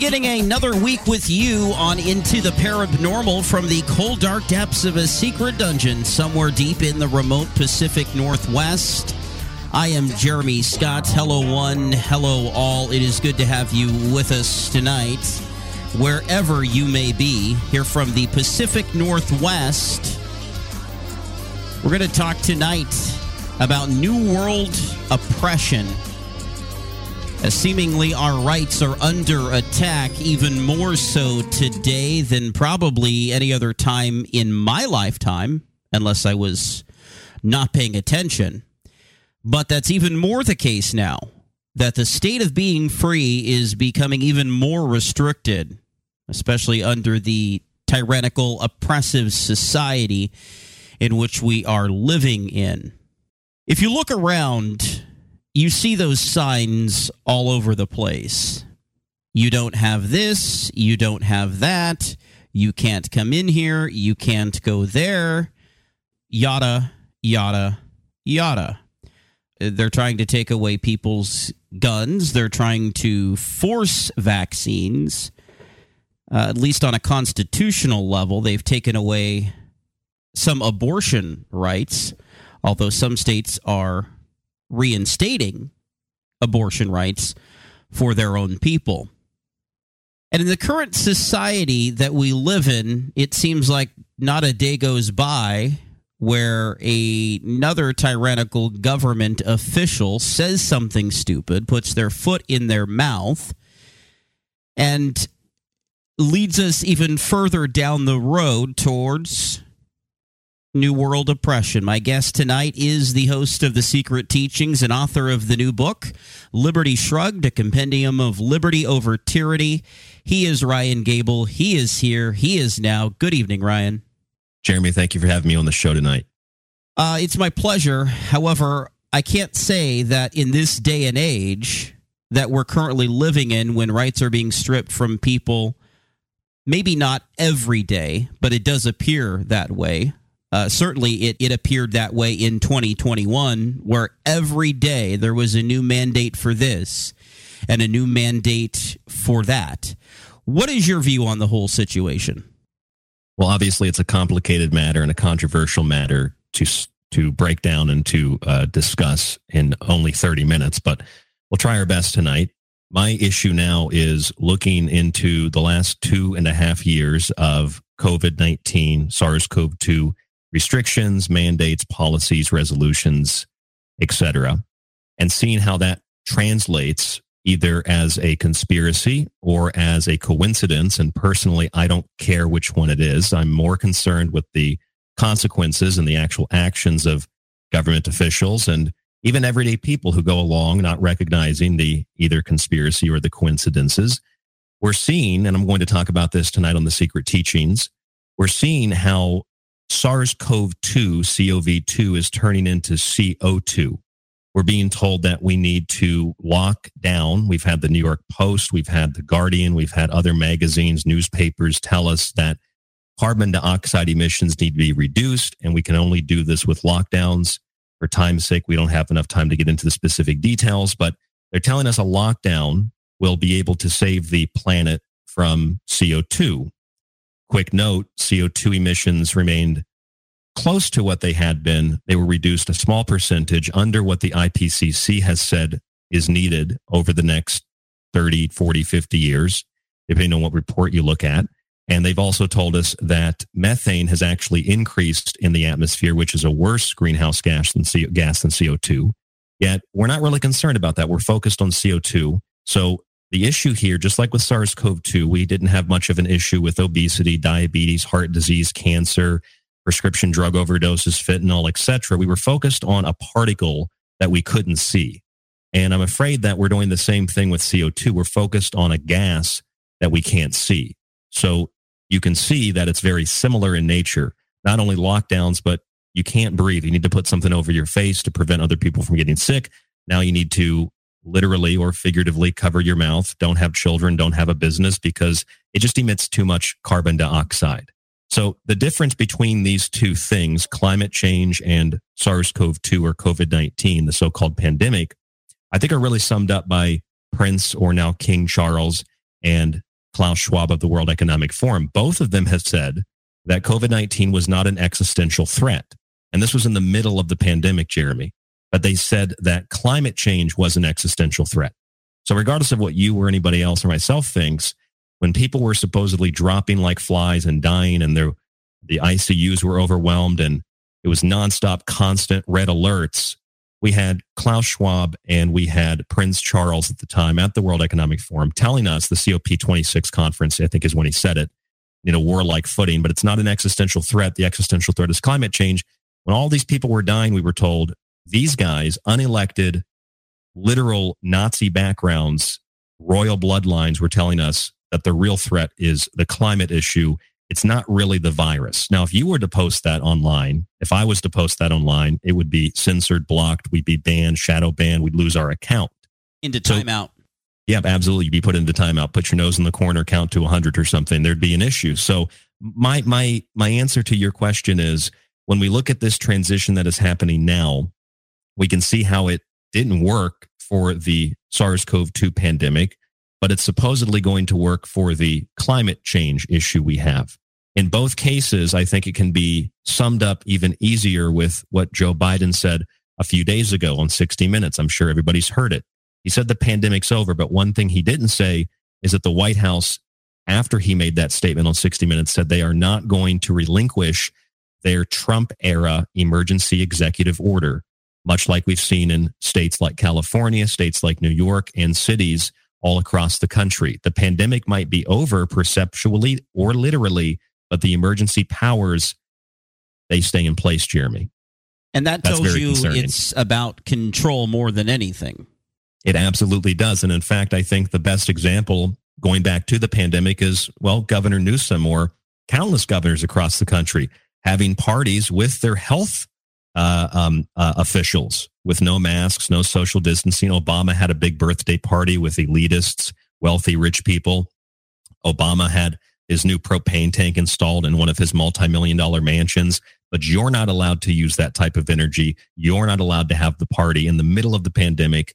Beginning another week with you on Into the Parabnormal from the cold, dark depths of a secret dungeon somewhere deep in the remote Pacific Northwest. I am Jeremy Scott. Hello, one. Hello, all. It is good to have you with us tonight, wherever you may be, here from the Pacific Northwest. We're going to talk tonight about New World oppression Uh, seemingly our rights are under attack, even more so today than probably any other time in my lifetime, unless I was not paying attention. But that's even more the case now that the state of being free is becoming even more restricted, especially under the tyrannical, oppressive society in which we are living in. If you look around, you see those signs all over the place. You don't have this, you don't have that, you can't come in here, you can't go there, yada, yada, yada. They're trying to take away people's guns, they're trying to force vaccines. Uh, at least on a constitutional level, they've taken away some abortion rights, although some states are reinstating abortion rights for their own people. And in the current society that we live in, it seems like not a day goes by where a, another tyrannical government official says something stupid, puts their foot in their mouth, and leads us even further down the road towards New World Oppression. My guest tonight is the host of The Secret Teachings and author of the new book, Liberty Shrugged, a compendium of liberty over tyranny. He is Ryan Gable. He is here. He is now. Good evening, Ryan. Jeremy, thank you for having me on the show tonight. Uh, it's my pleasure. However, I can't say that in this day and age that we're currently living in when rights are being stripped from people, maybe not every day, but it does appear that way. Uh, certainly, it, it appeared that way in 2021, where every day there was a new mandate for this and a new mandate for that. What is your view on the whole situation? Well, obviously, it's a complicated matter and a controversial matter to to break down and to uh, discuss in only 30 minutes, but we'll try our best tonight. My issue now is looking into the last two and a half years of COVID 19, SARS CoV 2 restrictions, mandates, policies, resolutions, etc., and seeing how that translates either as a conspiracy or as a coincidence. And personally, I don't care which one it is. I'm more concerned with the consequences and the actual actions of government officials and even everyday people who go along not recognizing the either conspiracy or the coincidences. We're seeing, and I'm going to talk about this tonight on the secret teachings, we're seeing how SARS CoV 2, CoV 2, is turning into CO2. We're being told that we need to lock down. We've had the New York Post, we've had the Guardian, we've had other magazines, newspapers tell us that carbon dioxide emissions need to be reduced, and we can only do this with lockdowns. For time's sake, we don't have enough time to get into the specific details, but they're telling us a lockdown will be able to save the planet from CO2. Quick note CO2 emissions remained close to what they had been. They were reduced a small percentage under what the IPCC has said is needed over the next 30, 40, 50 years, depending on what report you look at. And they've also told us that methane has actually increased in the atmosphere, which is a worse greenhouse gas than, CO, gas than CO2. Yet we're not really concerned about that. We're focused on CO2. So the issue here, just like with SARS CoV 2, we didn't have much of an issue with obesity, diabetes, heart disease, cancer, prescription drug overdoses, fentanyl, etc. We were focused on a particle that we couldn't see. And I'm afraid that we're doing the same thing with CO2. We're focused on a gas that we can't see. So you can see that it's very similar in nature. Not only lockdowns, but you can't breathe. You need to put something over your face to prevent other people from getting sick. Now you need to literally or figuratively cover your mouth. Don't have children, don't have a business because it just emits too much carbon dioxide. So the difference between these two things, climate change and SARS-CoV-2 or COVID-19, the so-called pandemic, I think are really summed up by Prince or now King Charles and Klaus Schwab of the World Economic Forum. Both of them have said that COVID 19 was not an existential threat. And this was in the middle of the pandemic, Jeremy. But they said that climate change was an existential threat. So, regardless of what you or anybody else or myself thinks, when people were supposedly dropping like flies and dying and the ICUs were overwhelmed and it was nonstop, constant red alerts, we had Klaus Schwab and we had Prince Charles at the time at the World Economic Forum telling us the COP26 conference, I think is when he said it, in a warlike footing, but it's not an existential threat. The existential threat is climate change. When all these people were dying, we were told these guys, unelected, literal Nazi backgrounds, royal bloodlines, were telling us that the real threat is the climate issue it's not really the virus. Now, if you were to post that online, if I was to post that online, it would be censored, blocked. We'd be banned, shadow banned. We'd lose our account. Into timeout. So, yeah, absolutely. You'd be put into timeout. Put your nose in the corner, count to 100 or something. There'd be an issue. So my my my answer to your question is when we look at this transition that is happening now, we can see how it didn't work for the SARS-CoV-2 pandemic, but it's supposedly going to work for the climate change issue we have. In both cases, I think it can be summed up even easier with what Joe Biden said a few days ago on 60 Minutes. I'm sure everybody's heard it. He said the pandemic's over, but one thing he didn't say is that the White House, after he made that statement on 60 Minutes, said they are not going to relinquish their Trump era emergency executive order, much like we've seen in states like California, states like New York, and cities all across the country. The pandemic might be over perceptually or literally, but the emergency powers they stay in place, Jeremy. And that That's tells you concerning. it's about control more than anything. It absolutely does. And in fact, I think the best example going back to the pandemic is, well, Governor Newsom or countless governors across the country having parties with their health uh, um, uh, officials with no masks, no social distancing. Obama had a big birthday party with elitists, wealthy, rich people. Obama had his new propane tank installed in one of his multi-million dollar mansions but you're not allowed to use that type of energy you're not allowed to have the party in the middle of the pandemic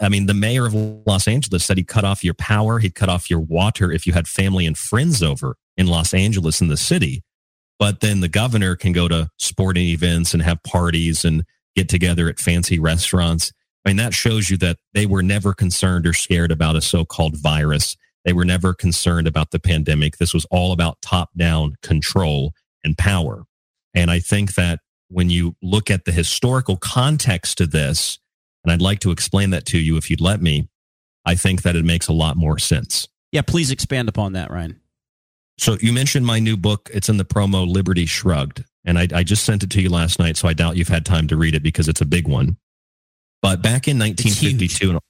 i mean the mayor of los angeles said he cut off your power he'd cut off your water if you had family and friends over in los angeles in the city but then the governor can go to sporting events and have parties and get together at fancy restaurants i mean that shows you that they were never concerned or scared about a so-called virus they were never concerned about the pandemic. This was all about top down control and power. And I think that when you look at the historical context to this, and I'd like to explain that to you if you'd let me, I think that it makes a lot more sense. Yeah, please expand upon that, Ryan. So you mentioned my new book. It's in the promo Liberty Shrugged. And I, I just sent it to you last night, so I doubt you've had time to read it because it's a big one. But back in 1952, it's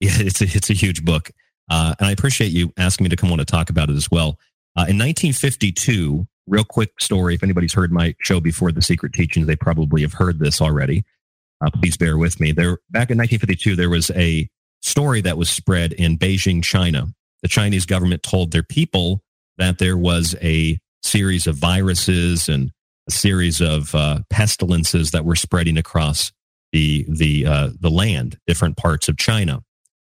yeah, it's a, it's a huge book. Uh, and I appreciate you asking me to come on to talk about it as well. Uh, in 1952, real quick story. If anybody's heard my show before, The Secret Teachings, they probably have heard this already. Uh, please bear with me. There, back in 1952, there was a story that was spread in Beijing, China. The Chinese government told their people that there was a series of viruses and a series of uh, pestilences that were spreading across the the uh, the land, different parts of China.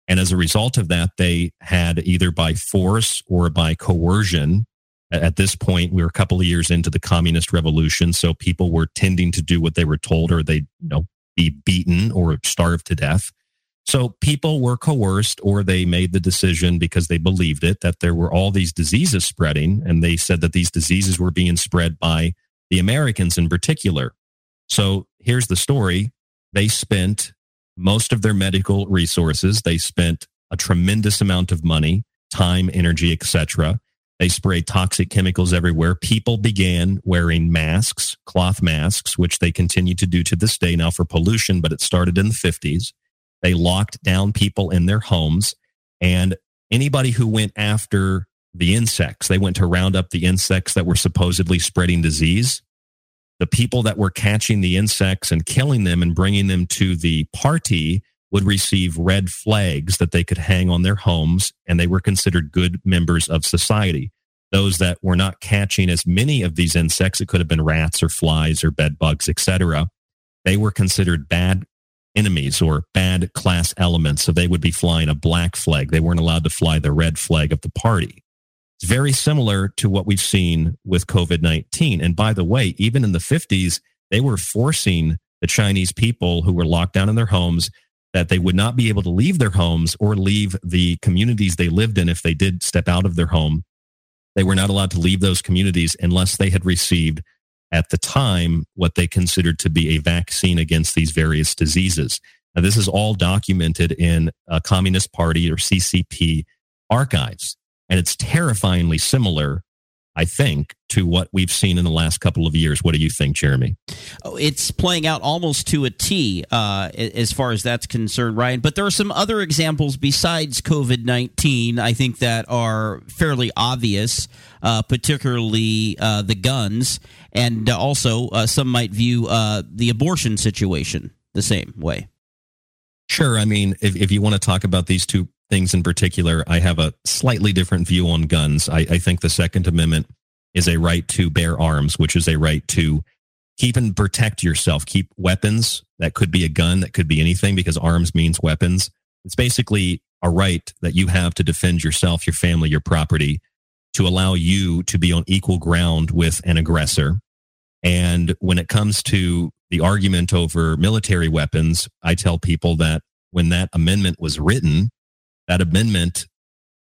And as a result of that, they had either by force or by coercion. At this point, we were a couple of years into the communist revolution, so people were tending to do what they were told, or they you know be beaten or starved to death. So people were coerced or they made the decision because they believed it that there were all these diseases spreading. And they said that these diseases were being spread by the Americans in particular. So here's the story. They spent most of their medical resources. They spent a tremendous amount of money, time, energy, etc. They sprayed toxic chemicals everywhere. People began wearing masks, cloth masks, which they continue to do to this day now for pollution, but it started in the 50s. They locked down people in their homes and anybody who went after the insects, they went to round up the insects that were supposedly spreading disease. The people that were catching the insects and killing them and bringing them to the party would receive red flags that they could hang on their homes and they were considered good members of society. Those that were not catching as many of these insects, it could have been rats or flies or bed bugs, etc. They were considered bad enemies or bad class elements. So they would be flying a black flag. They weren't allowed to fly the red flag of the party. It's very similar to what we've seen with COVID 19. And by the way, even in the 50s, they were forcing the Chinese people who were locked down in their homes that they would not be able to leave their homes or leave the communities they lived in if they did step out of their home. They were not allowed to leave those communities unless they had received at the time what they considered to be a vaccine against these various diseases. Now, this is all documented in a Communist Party or CCP archives, and it's terrifyingly similar I think, to what we've seen in the last couple of years. What do you think, Jeremy? Oh, it's playing out almost to a T uh, as far as that's concerned, Ryan. But there are some other examples besides COVID 19, I think, that are fairly obvious, uh, particularly uh, the guns. And also, uh, some might view uh, the abortion situation the same way. Sure. I mean, if, if you want to talk about these two things in particular, I have a slightly different view on guns. I, I think the Second Amendment is a right to bear arms, which is a right to keep and protect yourself, keep weapons. That could be a gun, that could be anything because arms means weapons. It's basically a right that you have to defend yourself, your family, your property, to allow you to be on equal ground with an aggressor. And when it comes to the argument over military weapons, I tell people that when that amendment was written, that amendment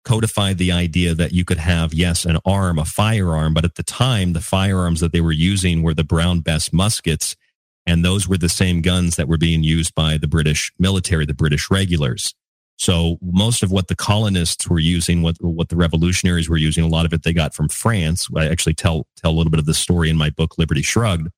codified the idea that you could have, yes, an arm, a firearm, but at the time, the firearms that they were using were the Brown Bess muskets, and those were the same guns that were being used by the British military, the British regulars. So most of what the colonists were using, what what the revolutionaries were using, a lot of it they got from France. I actually tell tell a little bit of the story in my book Liberty Shrugged.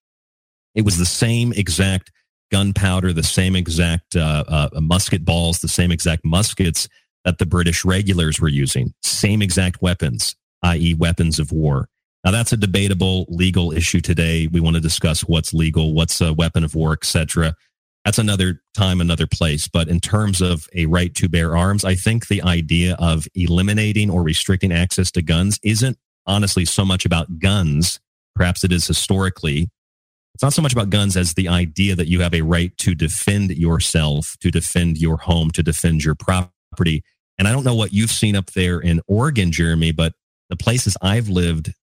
It was the same exact gunpowder, the same exact uh, uh, musket balls, the same exact muskets that the British regulars were using. Same exact weapons, i.e., weapons of war. Now that's a debatable legal issue today. We want to discuss what's legal, what's a weapon of war, etc. That's another time, another place. But in terms of a right to bear arms, I think the idea of eliminating or restricting access to guns isn't honestly so much about guns. Perhaps it is historically. It's not so much about guns as the idea that you have a right to defend yourself, to defend your home, to defend your property and I don't know what you've seen up there in Oregon, Jeremy, but the places I've lived,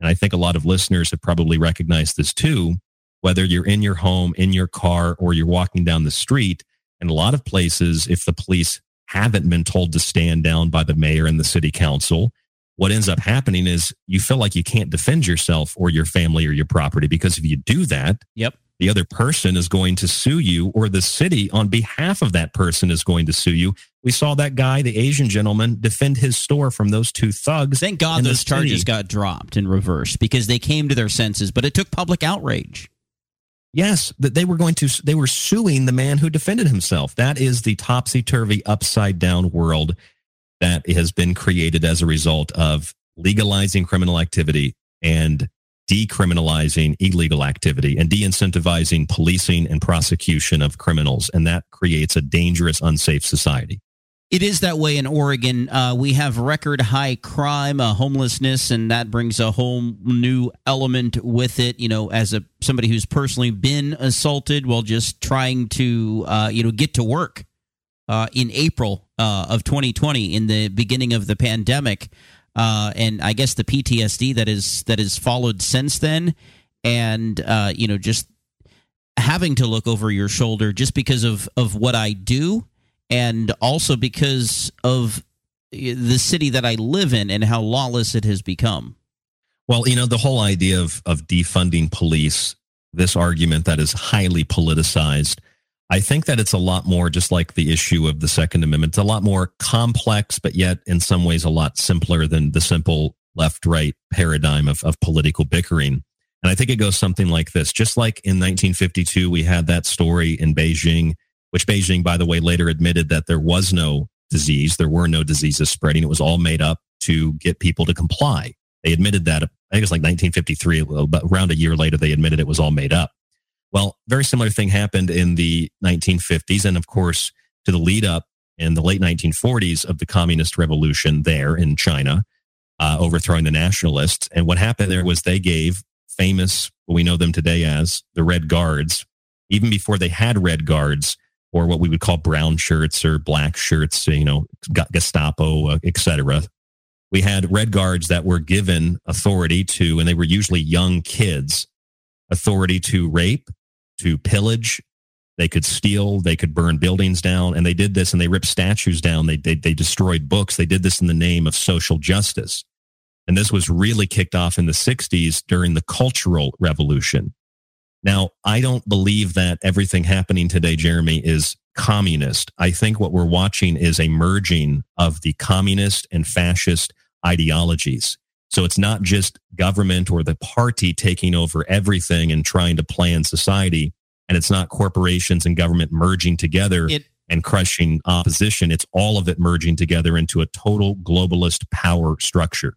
and I think a lot of listeners have probably recognized this too, whether you're in your home, in your car, or you're walking down the street. And a lot of places, if the police haven't been told to stand down by the mayor and the city council, what ends up happening is you feel like you can't defend yourself or your family or your property because if you do that, yep the other person is going to sue you or the city on behalf of that person is going to sue you. We saw that guy, the Asian gentleman, defend his store from those two thugs. Thank God those charges got dropped in reverse because they came to their senses, but it took public outrage. Yes, that they were going to they were suing the man who defended himself. That is the topsy-turvy upside down world that has been created as a result of legalizing criminal activity and decriminalizing illegal activity and de incentivizing policing and prosecution of criminals. And that creates a dangerous, unsafe society. It is that way in Oregon. Uh, we have record high crime, uh, homelessness, and that brings a whole new element with it. You know, as a somebody who's personally been assaulted while just trying to, uh, you know, get to work uh, in April uh, of 2020, in the beginning of the pandemic, uh, and I guess the PTSD that is that has followed since then, and you know, just having to look over your shoulder just because of of what I do and also because of the city that I live in and how lawless it has become. Well, you know, the whole idea of, of defunding police, this argument that is highly politicized, I think that it's a lot more just like the issue of the Second Amendment. It's a lot more complex, but yet in some ways a lot simpler than the simple left right paradigm of, of political bickering. And I think it goes something like this. Just like in 1952, we had that story in Beijing which Beijing, by the way, later admitted that there was no disease. There were no diseases spreading. It was all made up to get people to comply. They admitted that, I think it was like 1953, but around a year later, they admitted it was all made up. Well, very similar thing happened in the 1950s. And of course, to the lead up in the late 1940s of the communist revolution there in China, uh, overthrowing the nationalists. And what happened there was they gave famous, what we know them today as the Red Guards, even before they had Red Guards, or what we would call brown shirts or black shirts, you know, Gestapo, uh, etc. We had red guards that were given authority to, and they were usually young kids, authority to rape, to pillage. They could steal, they could burn buildings down, and they did this and they ripped statues down. They, they, they destroyed books. They did this in the name of social justice. And this was really kicked off in the 60s during the Cultural Revolution. Now, I don't believe that everything happening today, Jeremy, is communist. I think what we're watching is a merging of the communist and fascist ideologies. So it's not just government or the party taking over everything and trying to plan society. And it's not corporations and government merging together it, and crushing opposition. It's all of it merging together into a total globalist power structure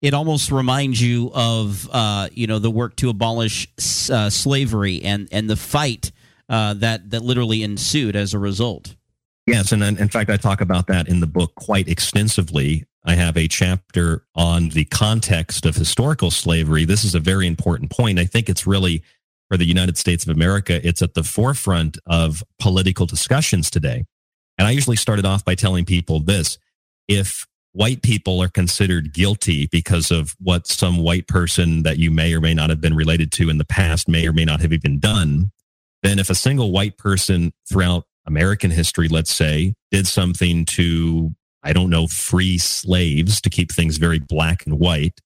it almost reminds you of uh, you know the work to abolish uh, slavery and and the fight uh, that that literally ensued as a result. Yes, and in fact, I talk about that in the book quite extensively. I have a chapter on the context of historical slavery. This is a very important point. I think it's really for the United States of America. It's at the forefront of political discussions today. And I usually started off by telling people this: if white people are considered guilty because of what some white person that you may or may not have been related to in the past may or may not have even done, then if a single white person throughout American history, let's say, did something to, I don't know, free slaves to keep things very black and white,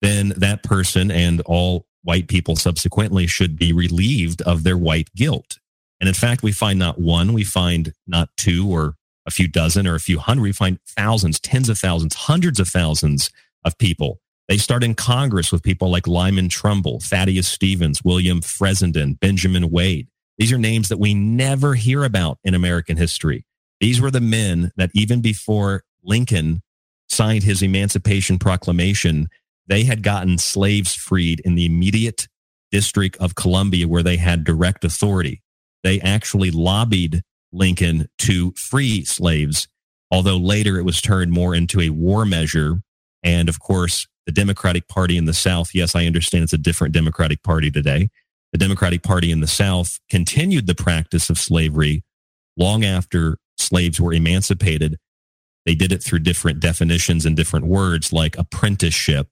then that person and all white people subsequently should be relieved of their white guilt. And in fact, we find not one, we find not two or a few dozen or a few hundred. We find thousands, tens of thousands, hundreds of thousands of people. They start in Congress with people like Lyman Trumbull, Thaddeus Stevens, William Fessenden, Benjamin Wade. These are names that we never hear about in American history. These were the men that even before Lincoln signed his Emancipation Proclamation, they had gotten slaves freed in the immediate District of Columbia where they had direct authority. They actually lobbied Lincoln to free slaves, although later it was turned more into a war measure. And of course, the Democratic Party in the South, yes, I understand it's a different Democratic Party today. The Democratic Party in the South continued the practice of slavery long after slaves were emancipated. They did it through different definitions and different words like apprenticeship.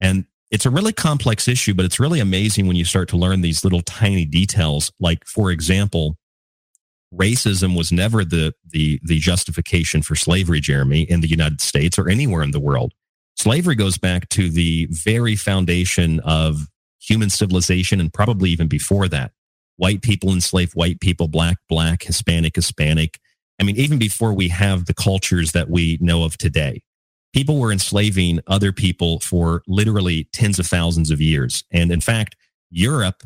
And it's a really complex issue, but it's really amazing when you start to learn these little tiny details. Like, for example, racism was never the the the justification for slavery, Jeremy, in the United States or anywhere in the world. Slavery goes back to the very foundation of human civilization and probably even before that. White people enslaved white people, black, black, Hispanic, Hispanic. I mean, even before we have the cultures that we know of today, people were enslaving other people for literally tens of thousands of years. And in fact, Europe,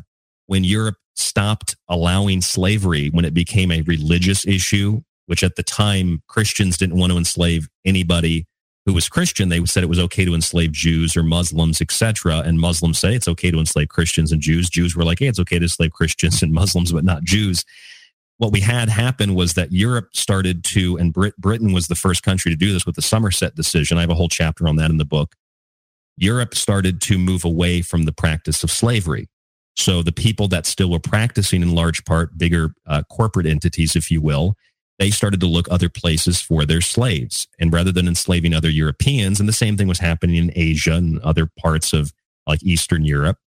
when Europe stopped allowing slavery when it became a religious issue, which at the time Christians didn't want to enslave anybody who was Christian, they said it was okay to enslave Jews or Muslims, etc. And Muslims say it's okay to enslave Christians and Jews. Jews were like, hey, it's okay to enslave Christians and Muslims, but not Jews. What we had happen was that Europe started to, and Brit- Britain was the first country to do this with the Somerset decision. I have a whole chapter on that in the book. Europe started to move away from the practice of slavery. So the people that still were practicing in large part, bigger uh, corporate entities, if you will, they started to look other places for their slaves. And rather than enslaving other Europeans, and the same thing was happening in Asia and other parts of like Eastern Europe,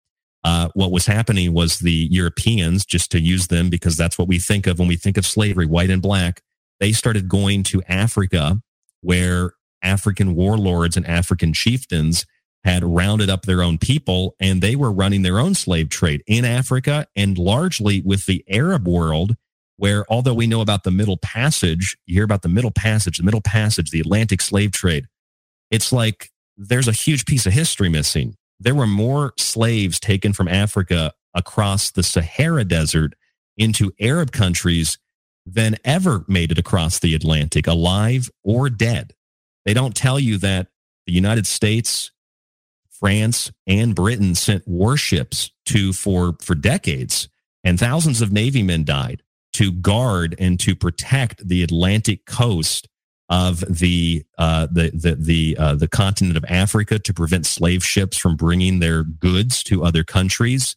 uh, what was happening was the Europeans, just to use them because that's what we think of when we think of slavery, white and black, they started going to Africa where African warlords and African chieftains had rounded up their own people and they were running their own slave trade in Africa and largely with the Arab world, where although we know about the Middle Passage, you hear about the Middle Passage, the Middle Passage, the Atlantic slave trade. It's like there's a huge piece of history missing. There were more slaves taken from Africa across the Sahara Desert into Arab countries than ever made it across the Atlantic, alive or dead. They don't tell you that the United States France and Britain sent warships to for for decades, and thousands of Navy men died to guard and to protect the Atlantic coast of the uh, the the the uh, the continent of Africa to prevent slave ships from bringing their goods to other countries.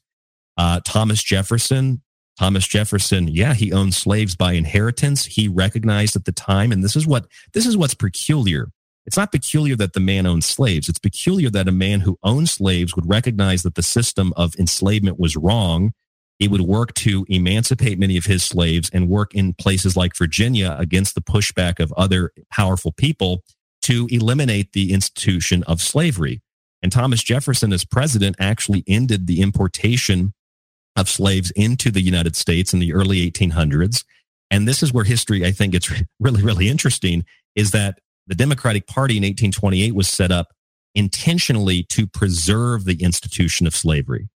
Uh, Thomas Jefferson, Thomas Jefferson, yeah, he owned slaves by inheritance. He recognized at the time, and this is what this is what's peculiar it's not peculiar that the man owned slaves. It's peculiar that a man who owned slaves would recognize that the system of enslavement was wrong. He would work to emancipate many of his slaves and work in places like Virginia against the pushback of other powerful people to eliminate the institution of slavery. And Thomas Jefferson, as president, actually ended the importation of slaves into the United States in the early 1800s. And this is where history, I think it's really, really interesting, is that the Democratic Party in 1828 was set up intentionally to preserve the institution of slavery.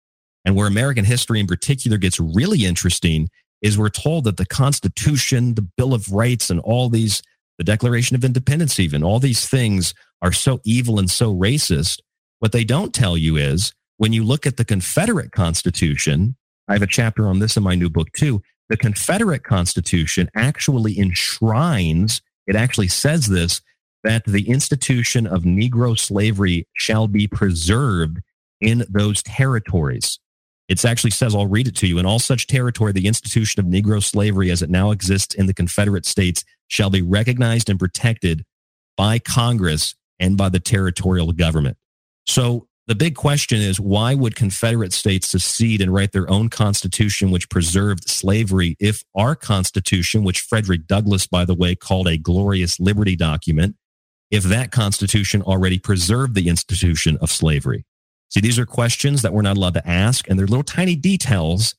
And where American history in particular gets really interesting is we're told that the Constitution, the Bill of Rights, and all these, the Declaration of Independence, even all these things are so evil and so racist. What they don't tell you is when you look at the Confederate Constitution, I have a chapter on this in my new book too. The Confederate Constitution actually enshrines, it actually says this, that the institution of Negro slavery shall be preserved in those territories. It actually says, I'll read it to you. In all such territory, the institution of Negro slavery as it now exists in the Confederate States shall be recognized and protected by Congress and by the territorial government. So the big question is why would Confederate states secede and write their own constitution which preserved slavery if our constitution, which Frederick Douglass, by the way, called a glorious liberty document, if that constitution already preserved the institution of slavery? See, these are questions that we're not allowed to ask, and they're little tiny details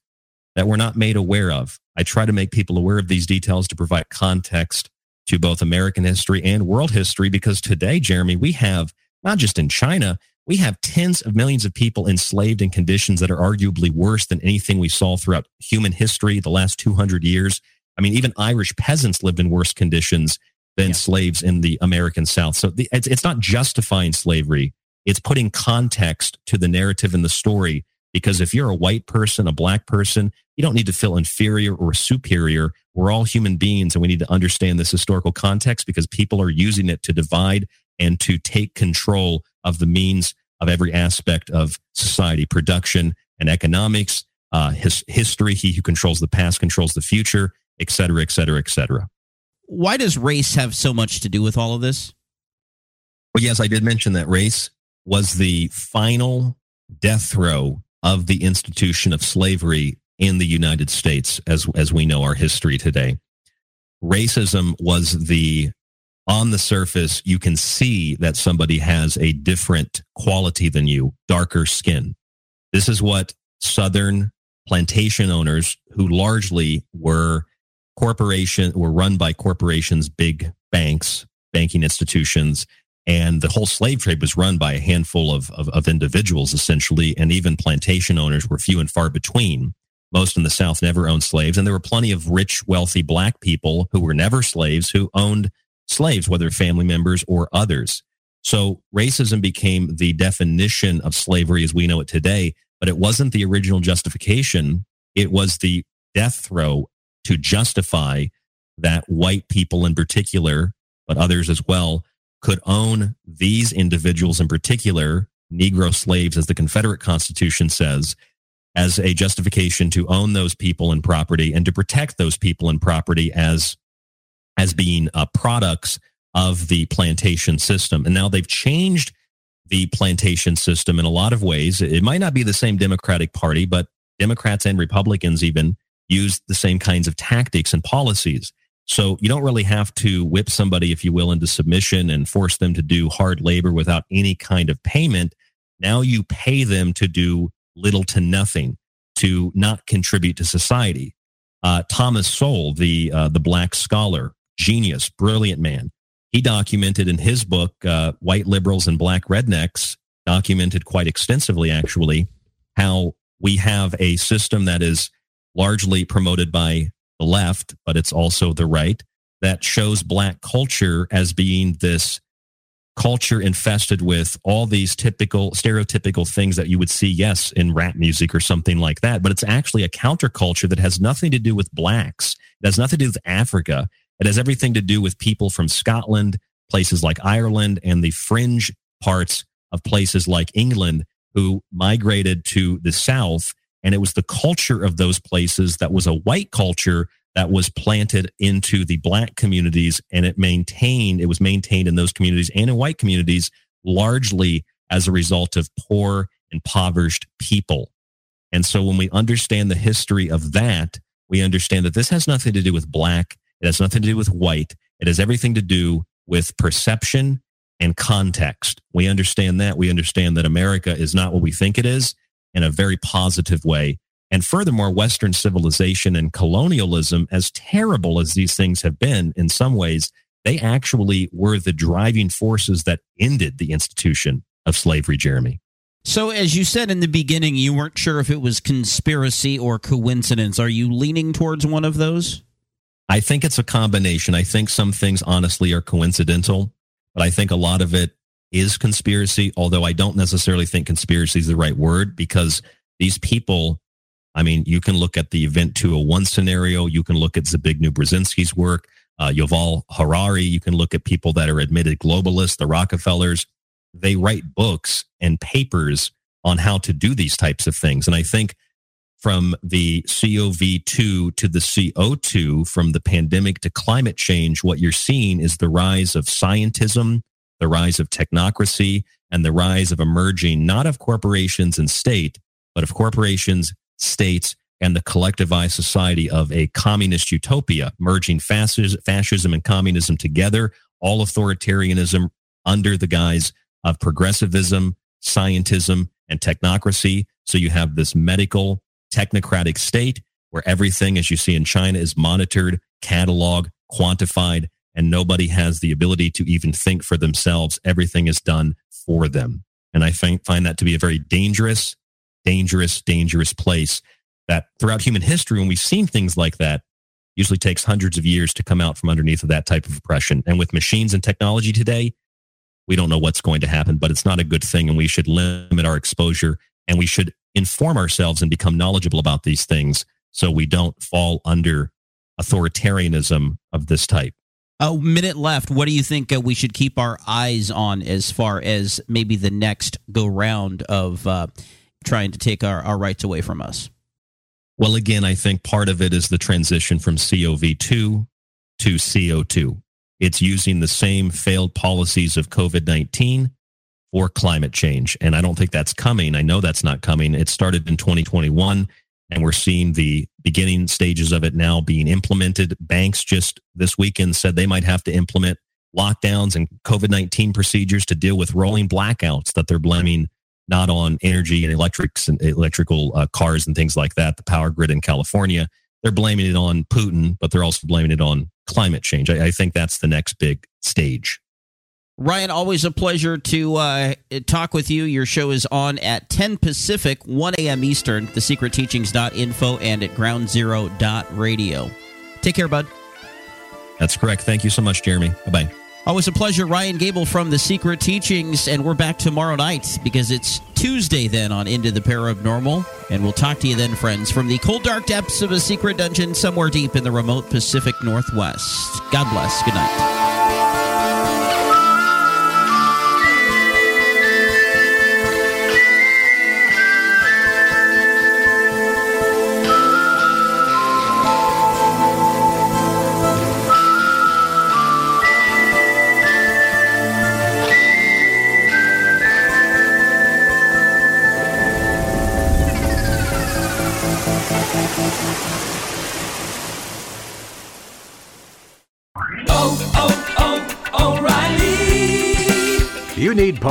that we're not made aware of. I try to make people aware of these details to provide context to both American history and world history because today, Jeremy, we have not just in China, we have tens of millions of people enslaved in conditions that are arguably worse than anything we saw throughout human history the last 200 years. I mean, even Irish peasants lived in worse conditions than yeah. slaves in the American South. So the, it's, it's not justifying slavery. It's putting context to the narrative and the story. Because if you're a white person, a black person, you don't need to feel inferior or superior. We're all human beings and we need to understand this historical context because people are using it to divide and to take control of the means of every aspect of society, production and economics, uh, his, history. He who controls the past controls the future, et cetera, et cetera, et cetera why does race have so much to do with all of this? Well, yes, I did mention that race was the final death throe of the institution of slavery in the United States, as as we know our history today. Racism was the on the surface, you can see that somebody has a different quality than you, darker skin. This is what Southern plantation owners, who largely were corporation were run by corporations, big banks, banking institutions, and the whole slave trade was run by a handful of, of, of, individuals essentially and even plantation owners were few and far between most in the south never owned slaves and there were plenty of rich wealthy black people who were never slaves who owned slaves whether family members or others So racism became the definition of slavery as we know it today, but it wasn't the original justification. It was the death throe to justify that white people in particular, but others as well, could own these individuals in particular, Negro slaves, as the Confederate Constitution says, as a justification to own those people and property and to protect those people and property as as being uh, products of the plantation system. And now they've changed the plantation system in a lot of ways. It might not be the same Democratic Party, but Democrats and Republicans even use the same kinds of tactics and policies. So you don't really have to whip somebody, if you will, into submission and force them to do hard labor without any kind of payment. Now you pay them to do little to nothing, to not contribute to society. Uh, Thomas Sowell, the uh, the black scholar, genius, brilliant man, he documented in his book, uh, White Liberals and Black Rednecks, documented quite extensively, actually, how we have a system that is largely promoted by the left, but it's also the right that shows black culture as being this culture infested with all these typical stereotypical things that you would see yes in rap music or something like that. But it's actually a counterculture that has nothing to do with blacks. It has nothing to do with africa. It has everything to do with people from scotland places like ireland and the fringe parts of places like england who migrated to the south and it was the culture of those places that was a white culture that was planted into the black communities and it maintained, it was maintained in those communities and in white communities largely as a result of poor, impoverished people. And so when we understand the history of that, we understand that this has nothing to do with black. It has nothing to do with white. It has everything to do with perception and context. We understand that. We understand that America is not what we think it is in a very positive way. And furthermore, Western civilization and colonialism, as terrible as these things have been in some ways, they actually were the driving forces that ended the institution of slavery, Jeremy. So, as you said in the beginning, you weren't sure if it was conspiracy or coincidence. Are you leaning towards one of those? I think it's a combination. I think some things honestly are coincidental, but I think a lot of it is conspiracy, although I don't necessarily think conspiracy is the right word because these people, I mean, you can look at the Event 201 scenario, you can look at Zbigniew Brzezinski's work, uh, Yuval Harari, you can look at people that are admitted globalists, the Rockefellers. They write books and papers on how to do these types of things. And I think from the COV2 to the CO2, from the pandemic to climate change, what you're seeing is the rise of scientism, the rise of technocracy, and the rise of emerging not of corporations and state, but of corporations, states, and the collectivized society of a communist utopia, merging fascism and communism together, all authoritarianism under the guise of progressivism, scientism, and technocracy. So you have this medical, technocratic state where everything, as you see in China, is monitored, cataloged, quantified, and nobody has the ability to even think for themselves. Everything is done for them. And I find, find that to be a very dangerous, dangerous, dangerous place that throughout human history, when we've seen things like that, usually takes hundreds of years to come out from underneath of that type of oppression. And with machines and technology today, we don't know what's going to happen, but it's not a good thing. And we should limit our exposure and we should inform ourselves and become knowledgeable about these things so we don't fall under authoritarianism of this type. A minute left. What do you think uh, we should keep our eyes on as far as maybe the next go round of uh, trying to take our, our rights away from us? Well, again, I think part of it is the transition from COV2 to CO2. It's using the same failed policies of COVID 19 for climate change. And I don't think that's coming. I know that's not coming. It started in 2021 and we're seeing the beginning stages of it now being implemented. Banks just this weekend said they might have to implement lockdowns and COVID 19 procedures to deal with rolling blackouts that they're blaming not on energy and electrics and electrical uh, cars and things like that, the power grid in California. They're blaming it on Putin, but they're also blaming it on climate change. I, I think that's the next big stage. Ryan, always a pleasure to uh, talk with you. Your show is on at 10 Pacific, 1 a.m. Eastern, thesecretteachings.info and at groundzero.radio. Take care, bud. That's correct. Thank you so much, Jeremy. Bye bye. Always a pleasure. Ryan Gable from The Secret Teachings, and we're back tomorrow night because it's Tuesday then on Into the Parabnormal. And we'll talk to you then, friends, from the cold, dark depths of a secret dungeon somewhere deep in the remote Pacific Northwest. God bless. Good night.